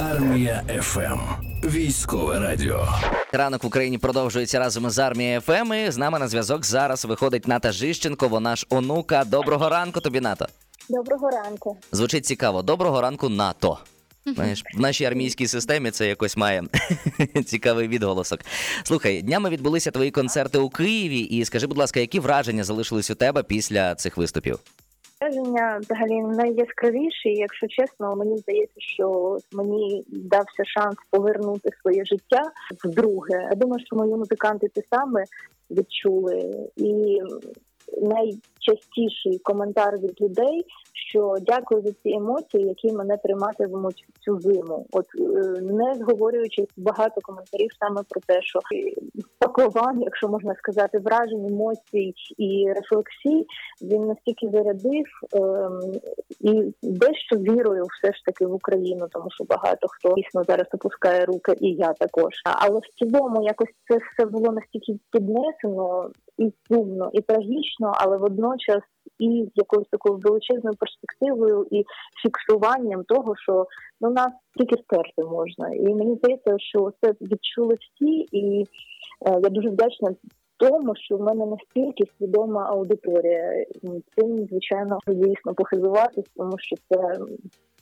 Армія ФМ. Військове радіо. Ранок в Україні продовжується разом із армією ФМ. І з нами на зв'язок зараз виходить Ната Жижченко, вона ж онука. Доброго ранку тобі, Нато. Доброго ранку. Звучить цікаво. Доброго ранку, Нато. Знаєш, в нашій армійській системі це якось має цікавий відголосок. Слухай, днями відбулися твої концерти у Києві, і скажи, будь ласка, які враження залишились у тебе після цих виступів? Враження взагалі найяскравіші. Якщо чесно, мені здається, що мені дався шанс повернути своє життя вдруге. Я думаю, що мої музиканти те саме відчули і. Найчастіший коментар від людей, що дякую за ці емоції, які мене триматимуть цю зиму. От е, не зговорюючи багато коментарів саме про те, що пакован, якщо можна сказати, вражень, емоцій і рефлексій, він настільки зарядив ем, і дещо вірою, все ж таки в Україну, тому що багато хто дійсно зараз опускає руки, і я також. Але в цілому якось це все було настільки піднесено і сумно, і трагічно, але водночас і з якоюсь такою величезною перспективою і фіксуванням того, що ну нас тільки стерти можна. І мені здається, що це відчули всі, і е, я дуже вдячна. Тому що в мене настільки свідома аудиторія, цим звичайно дійсно похизуватись, тому що це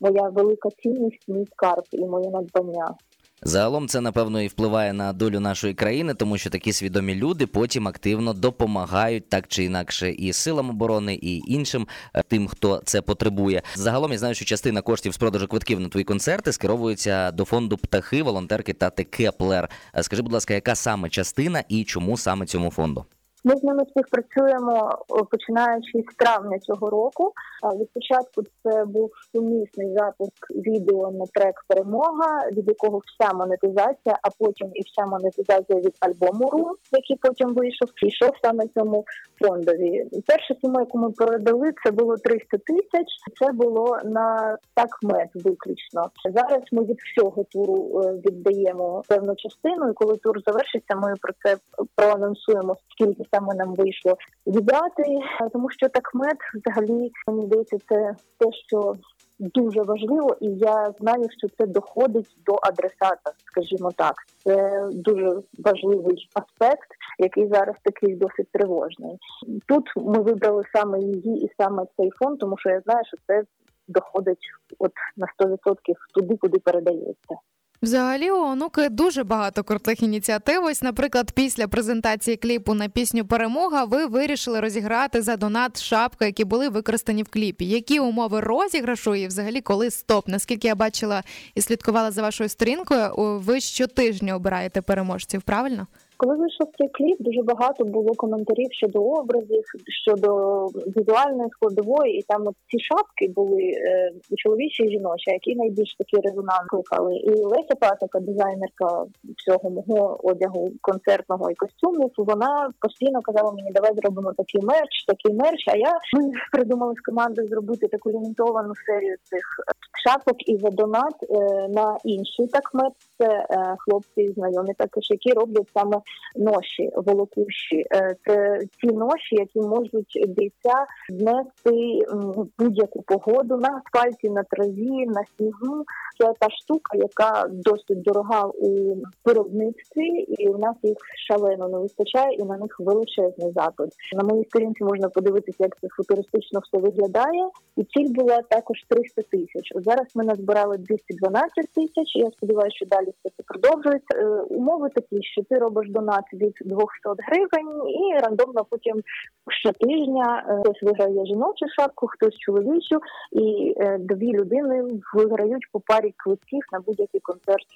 моя велика цінність, мій скарб і моє надбання. Загалом це напевно і впливає на долю нашої країни, тому що такі свідомі люди потім активно допомагають так чи інакше і силам оборони, і іншим е, тим, хто це потребує. Загалом я знаю, що частина коштів з продажу квитків на твої концерти скеровується до фонду птахи, волонтерки та Кеплер. Е, скажи, будь ласка, яка саме частина і чому саме цьому фонду? Ми з ними співпрацюємо починаючи з травня цього року. Від початку це був сумісний запуск відео на трек Перемога, від якого вся монетизація, а потім і вся монетизація від альбому Ру, який потім вийшов, пішов саме цьому фондові. Перша сума, яку ми передали, це було 300 тисяч. Це було на такмет виключно. Зараз ми від всього туру е, віддаємо певну частину, і коли тур завершиться, ми про це проанонсуємо скільки саме нам вийшло віддати, тому що такмет взагалі мені здається, це те, що дуже важливо, і я знаю, що це доходить до адресата, скажімо так. Це дуже важливий аспект, який зараз такий досить тривожний. Тут ми вибрали саме її і саме цей фонд, тому що я знаю, що це доходить от на 100% туди, куди передається. Взагалі, у онуки дуже багато крутих ініціатив. Ось, наприклад, після презентації кліпу на пісню Перемога ви вирішили розіграти за донат шапки, які були використані в кліпі. Які умови розіграшу і взагалі коли стоп? Наскільки я бачила і слідкувала за вашою сторінкою, ви щотижня обираєте переможців, правильно? Коли вийшов цей кліп, дуже багато було коментарів щодо образів, щодо візуальної складової, і там от ці шапки були е, чоловічі і жіночі, які найбільш такі резонанс кликали. І Леся Патока, дизайнерка цього мого одягу концертного і костюмів, вона постійно казала мені, давай зробимо такий мерч, такий мерч. А я ми придумали з командою зробити таку лімітовану серію цих шапок і за донат е, на інший такмет. Це е, хлопці знайомі також, які роблять саме ноші волокущі. Е, це ті ноші, які можуть бійця внести будь-яку погоду на асфальті, на траві, на снігу. Це та штука, яка досить дорога у виробництві, і у нас їх шалено не вистачає, і на них величезний запит. На моїй сторінці можна подивитися, як це футуристично все виглядає. І ціль була також 300 тисяч. Зараз ми назбирали 212 тисяч. Я сподіваюся, що далі все це продовжується. Е, умови такі, що ти робиш донат від 200 гривень, і рандомно потім щотижня е, хтось виграє жіночу шапку, хтось чоловічу, і е, дві людини виграють по парі квитків на будь-який концерт.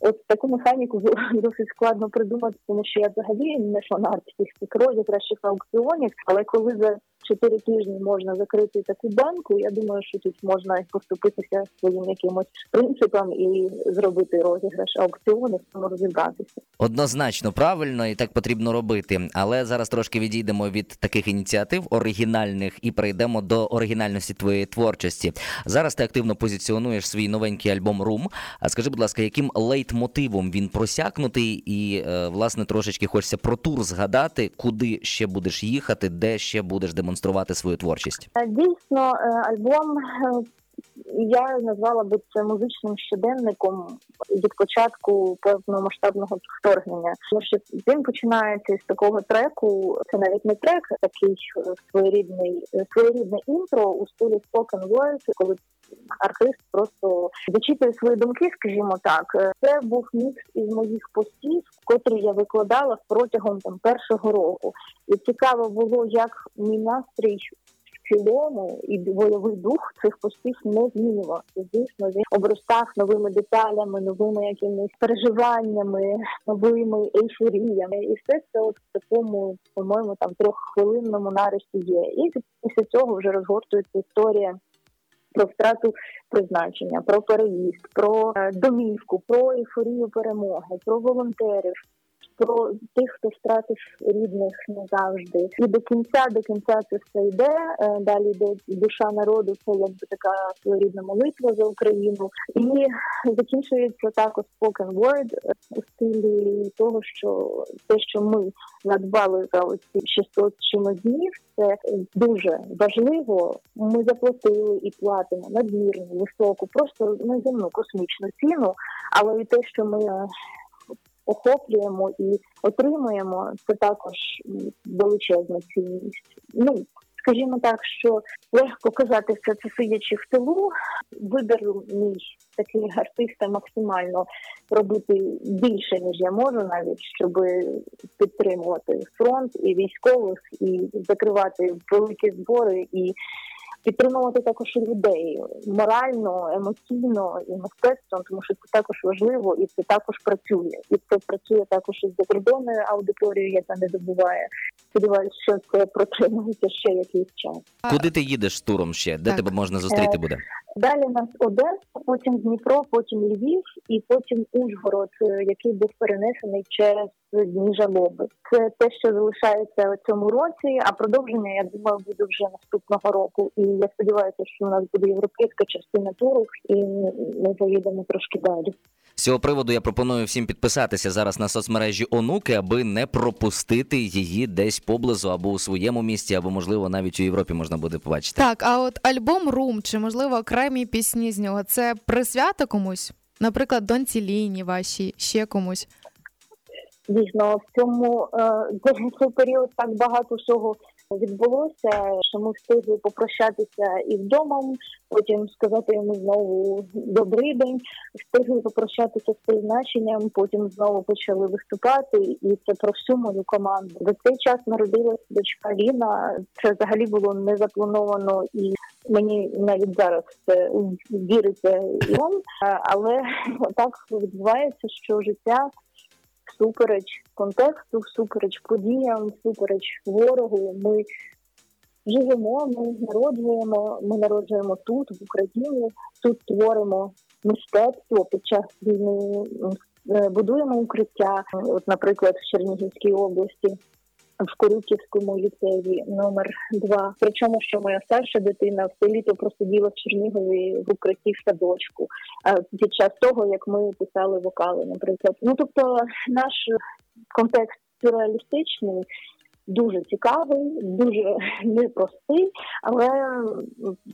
От таку механіку досить складно придумати, тому що я взагалі не фанат цих розіграшів аукціонів, але коли за чотири тижні можна закрити таку банку. Я думаю, що тут можна поступитися своїм якимось принципам і зробити розіграш аукціону, тому розібратися. Однозначно правильно і так потрібно робити. Але зараз трошки відійдемо від таких ініціатив оригінальних і прийдемо до оригінальності твоєї творчості. Зараз ти активно позиціонуєш свій новенький альбом Рум. А скажи, будь ласка, яким лейтмотивом він просякнутий, і е, власне трошечки хочеться про тур згадати, куди ще будеш їхати, де ще будеш демонструвати свою творчість? Дійсно, е, альбом е, я назвала би це музичним щоденником від початку повномасштабного вторгнення. Тому що він починається з такого треку. Це навіть не трек, а такий е, своєрідний е, своєрідне інтро у стилі spoken word, коли артист просто зачитує свої думки, скажімо так. Е, Це був мікс із моїх постів, котрі я викладала протягом там першого року. І цікаво було, як мій настрій в цілому і бойовий дух цих постів не змінювався. Звісно, він обростав новими деталями, новими якимись переживаннями, новими ейфоріями, і все це от в такому, по-моєму, там трьоххвилинному нарисі є. І після цього вже розгортується історія. Про втрату призначення, про переїзд, про е, домівку, про ейфорію перемоги, про волонтерів, про тих, хто втратив рідних назавжди. І до кінця, до кінця це все йде. Е, Далі йде душа народу, це якби така своєрідна молитва за Україну. І закінчується також spoken word е, у стилі того, що те, що ми надбали за оці 600 чимось днів, це дуже важливо. Ми заплатили і платимо надмірну, високу, просто неземну космічну ціну, але і те, що ми е, охоплюємо і отримуємо, це також величезна цінність. Ну скажімо так, що легко казати все це сидячи в тилу. Вибір мій такий артиста максимально робити більше ніж я можу, навіть щоб підтримувати фронт і військових, і закривати великі збори і підтримувати також людей морально, емоційно і мистецтвом, тому що це також важливо і це також працює. І це працює також із закордонною аудиторією, яка не добуває. Сподіваюся, що це протримується ще якийсь час. Куди ти їдеш туром ще? Де Так. тебе можна зустріти буде? Далі нас Одеса, потім Дніпро, потім Львів і потім Ужгород, е, який був перенесений через дні жалоби. Це те, що залишається у цьому році. А продовження я думаю буде вже наступного року. І я сподіваюся, що у нас буде європейська частина туру, і ми поїдемо трошки далі. З цього приводу я пропоную всім підписатися зараз на соцмережі онуки, аби не пропустити її десь поблизу або у своєму місті, або можливо навіть у Європі можна буде побачити. Так, а от альбом Рум, чи можливо окремі пісні з нього, це присвято комусь? Наприклад, доньці Ліні вашій, ще комусь. Дійсно, в цьому е, за цей період так багато всього відбулося, що ми встигли попрощатися із домом, потім сказати йому знову добрий день, встигли попрощатися з призначенням, потім знову почали виступати, і це про всю мою команду. За цей час народилась дочка Ліна. Це взагалі було не заплановано, і мені навіть зараз це віриться але так відбувається, що життя всупереч контексту, всупереч подіям, всупереч ворогу. Ми живемо, ми народжуємо, ми народжуємо тут, в Україні, тут творимо мистецтво під час війни, е, будуємо укриття. От, наприклад, в Чернігівській області. В Корюківському ліцеї номер 2 Причому, що моя старша дитина все літо просиділа в Чернігові в укритті в садочку е, під час того, як ми писали вокали, наприклад. Ну тобто, наш контекст сюрреалістичний, дуже цікавий, дуже непростий, але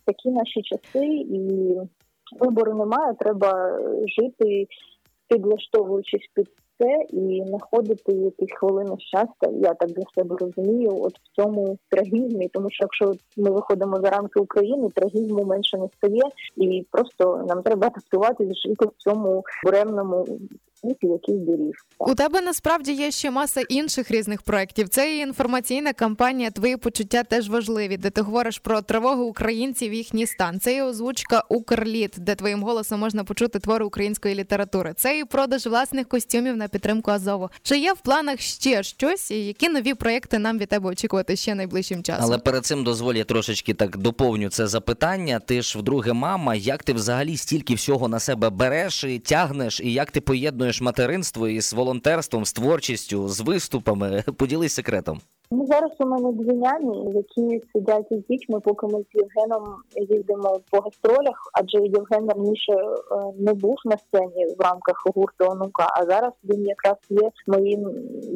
такі наші часи і вибору немає. Треба жити, підлаштовуючись під це і знаходити якісь хвилини щастя. Я так для себе розумію, от в цьому трагізмі, тому що якщо ми виходимо за рамки України, трагізму менше не стає, і просто нам треба адаптуватися жити в цьому буремному світі, який доріг. У тебе насправді є ще маса інших різних проєктів. Це і інформаційна кампанія Твої почуття теж важливі, де ти говориш про тривогу українців, їхній стан. Це і озвучка Укрліт, де твоїм голосом можна почути твори української літератури. Це і продаж власних костюмів на підтримку Азову. Чи є в планах ще щось? І які нові проєкти нам від тебе очікувати ще найближчим часом? Але перед цим дозволь я трошечки так доповню це запитання. Ти ж вдруге мама. Як ти взагалі стільки всього на себе береш і тягнеш, і як ти поєднуєш материнство із волонтерством, з творчістю, з виступами? Поділись секретом. Ну зараз у мене дві няні, які сидять із дітьми, поки ми з Євгеном їздимо по гастролях, адже Євген раніше е, не був на сцені в рамках гурту Онука, а зараз він якраз є моїм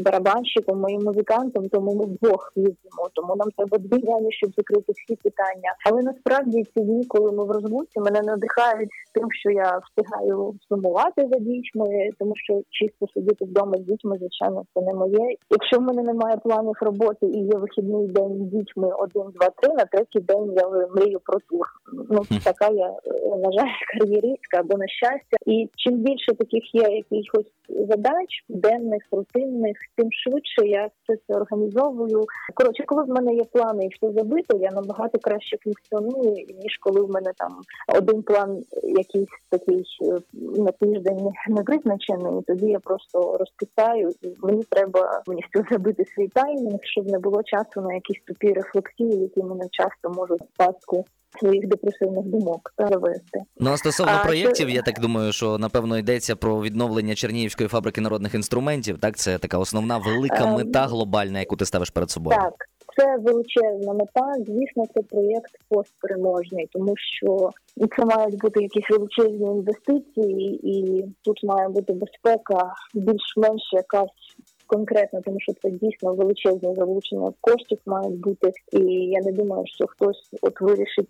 барабанщиком, моїм музикантом, тому ми вдвох їздимо. Тому нам треба дві няні, щоб закрити всі питання. Але насправді ці дні, коли ми в розлуці, мене надихають тим, що я встигаю сумувати за дітьми, тому що чисто сидіти вдома з дітьми, звичайно, це не моє. Якщо в мене немає планів роботи і є вихідний день з дітьми один, два, три, на третій день я мрію про тур. Ну така я е, на жаль, кар'єристка або на щастя. І чим більше таких є якихось задач, денних, рутинних, тим швидше я все це організовую. Коротше, коли в мене є плани і все забито, я набагато краще функціоную, ніж коли в мене там один план якийсь такий е, на тиждень не визначений. Тоді я просто розписаю, і мені треба повністю забити свій таймінг, щоб не було часу на якісь тупі рефлексії, які мене часто можуть паску своїх депресивних думок завести. Ну а стосовно а, проєктів, це... я так думаю, що напевно йдеться про відновлення Чернігівської фабрики народних інструментів. Так, це така основна велика ем, мета глобальна, яку ти ставиш перед собою. Так. Це величезна мета. Звісно, це проєкт постпереможний, тому що це мають бути якісь величезні інвестиції, і тут має бути безпека, більш-менш якась конкретно, тому що це дійсно величезне залучення коштів мають бути. І я не думаю, що хтось от вирішить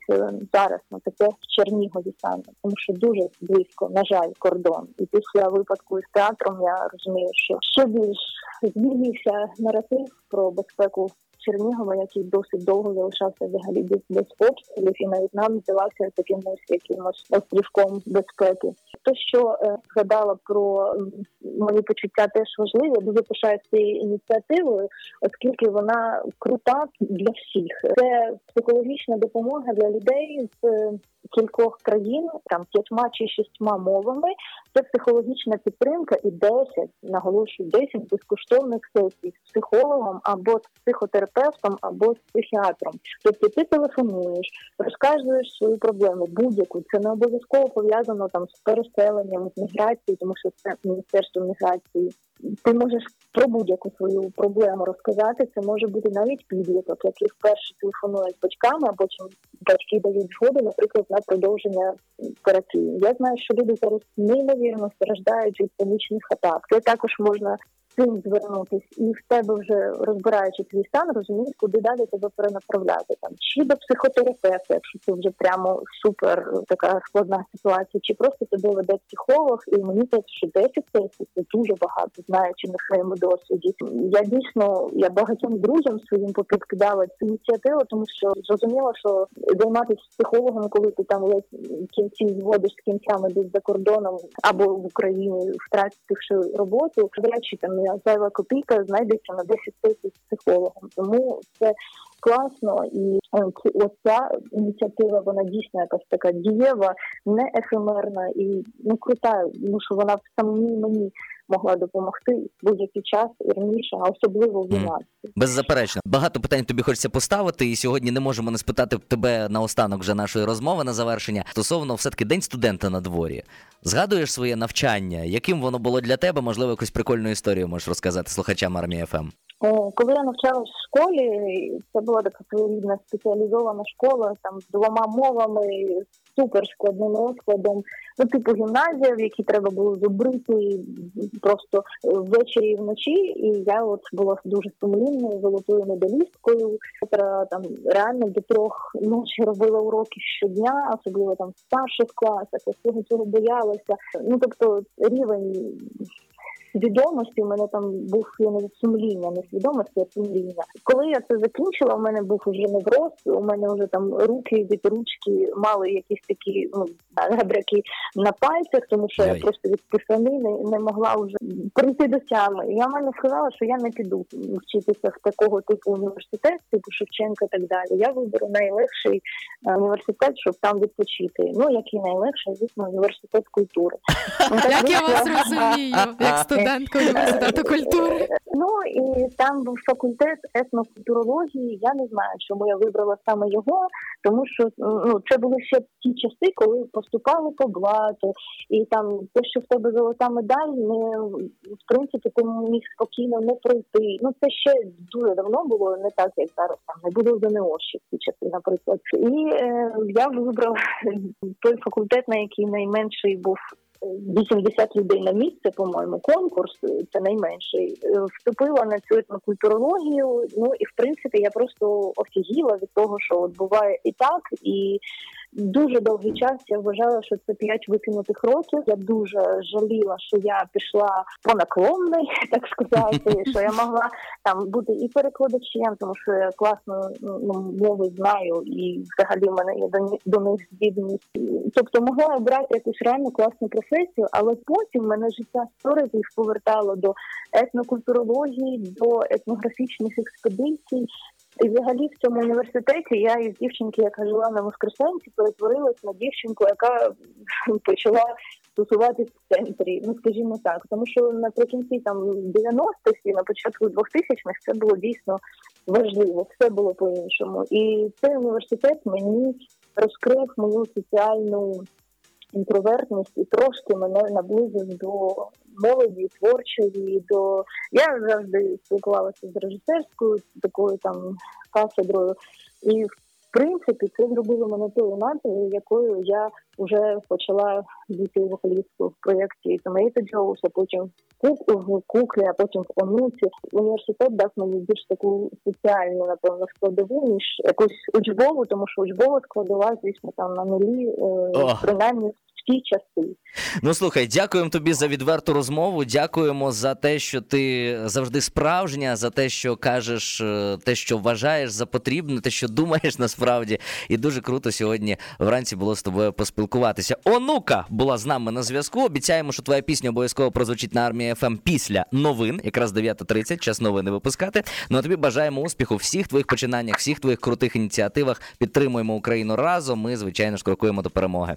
зараз на таке в Чернігові саме, тому що дуже близько, на жаль, кордон. І після випадку із театром я розумію, що ще більш змінився наратив про безпеку Чернігова, який досить довго залишався взагалі без, без обстрілів, і навіть нам здавався такимось якимось острівком безпеки. То, що е, згадала про мої почуття, теж важливо. Дуже пишаю цією ініціативою, оскільки вона крута для всіх. Це психологічна допомога для людей з кількох країн, там п'ятьма чи шістьма мовами. Це психологічна підтримка і 10, наголошую, 10 безкоштовних сесій з психологом або з психотерапевтом, або з психіатром. Тобто ти телефонуєш, розказуєш свою проблему будь-яку. Це не обов'язково пов'язано там з переселенням, з міграцією, тому що це міністерство міграції. Ти можеш про будь-яку свою проблему розказати. Це може бути навіть підліток, який вперше телефонує з батьками, або чим батьки дають згоду, наприклад, на продовження терапії. Я знаю, що люди зараз неймовірно страждають від панічних атак. Це також можна цим звернутись, і в тебе вже розбираючи твій стан, розумієш, куди далі тебе перенаправляти там чи до психотерапевта, якщо це вже прямо супер така складна ситуація, чи просто тебе веде психолог, і мені здається, що 10 сесій це дуже багато, знаючи на своєму досвіді. Я дійсно я багатьом друзям своїм попідкидала цю ініціативу, тому що зрозуміла, що займатися психологом, коли ти там ледь кінці зводиш з кінцями десь за кордоном або в Україні втративши роботу, речі, там зайва копійка знайдеться на 10 тисяч психологом. Тому це класно, і е, оця ініціатива вона дійсно якась така дієва, не ефемерна і ну крута, тому що вона в самій мені могла допомогти будь-який час і раніше, а особливо в юнацтві. Беззаперечно, багато питань тобі хочеться поставити, і сьогодні не можемо не спитати тебе на останок вже нашої розмови на завершення. Стосовно все таки день студента на дворі. Згадуєш своє навчання, яким воно було для тебе? Можливо, якусь прикольну історію можеш розказати слухачам армії ФМ. Е, коли я навчалась в школі, це була така своєрідна спеціалізована школа там з двома мовами, супер складним розкладом. Ну, типу гімназія, в якій треба було зубрити просто ввечері і вночі. І я от була дуже сумлінною, золотою медалісткою, яка там реально до трьох ночі робила уроки щодня, особливо там в старших класах. Я всього цього боялася. Ну тобто рівень свідомості у мене там був я не сумління, не свідомості, а сумління. Коли я це закінчила, у мене був уже невроз, у мене вже там руки від ручки мали якісь такі ну габряки на пальцях, тому що Ой. я просто від писанини не могла вже прийти до тями. Я мене сказала, що я не піду вчитися в такого типу університет, типу Шевченка, і так далі. Я виберу найлегший е, університет, щоб там відпочити. Ну який найлегший, звісно, університет культури. Як я вас розумію, як студентка університету культури. Ну і там був факультет етнокультурології. Я не знаю, чому я вибрала саме його, тому що ну це були ще ті часи, коли поступали по блату, і там те, що в тебе золота медаль, не в принципі ти міг спокійно не пройти. Ну це ще дуже давно було, не так як зараз там не в ЗНО ще ці часи, наприклад. І е, я вибрала той факультет, на який найменший був 80 людей на місце, по-моєму, конкурс це найменший. Вступила на цю етнокультурологію. Ну і в принципі я просто офігіла від того, що от буває і так, і дуже довгий час я вважала, що це п'ять викинутих років. Я дуже жаліла, що я пішла по наклонний, так сказати, що я могла там бути і перекладачем, тому що я класно ну, мови знаю, і взагалі в мене є до, до них здібність. Тобто могла обрати якусь реально класну професію, але потім мене життя сто разів повертало до етнокультурології, до етнографічних експедицій. І взагалі в цьому університеті я із дівчинки, яка жила на Воскресенці, перетворилась на дівчинку, яка почала стосуватись в центрі. Ну скажімо так, тому що наприкінці там 90-х і на початку 2000-х це було дійсно важливо, все було по-іншому. І цей університет мені розкрив мою соціальну інтровертність і трошки мене наблизив до молоді, творчої, до я завжди спілкувалася з режисерською такою там кафедрою, і в принципі це зробило мене тою нацією, якою я вже почала діти вокалістку в проєкті Томейто Джоуса, потім в куклі, а потім в онуці. Університет дав мені більш таку соціальну, напевно, складову, ніж якусь учбову, тому що учбова складова, звісно, там на нулі, е, принаймні ті часи. Ну слухай, дякуємо тобі за відверту розмову. Дякуємо за те, що ти завжди справжня, за те, що кажеш, е, те, що вважаєш за потрібне, те, що думаєш насправді. І дуже круто сьогодні вранці було з тобою поспілкуватися. Онука була з нами на зв'язку. Обіцяємо, що твоя пісня обов'язково прозвучить на армії ФМ після новин, якраз 9.30, час новини випускати. Ну а тобі бажаємо успіху всіх твоїх починаннях, всіх твоїх крутих ініціативах. Підтримуємо Україну разом. Ми звичайно ж крокуємо до перемоги.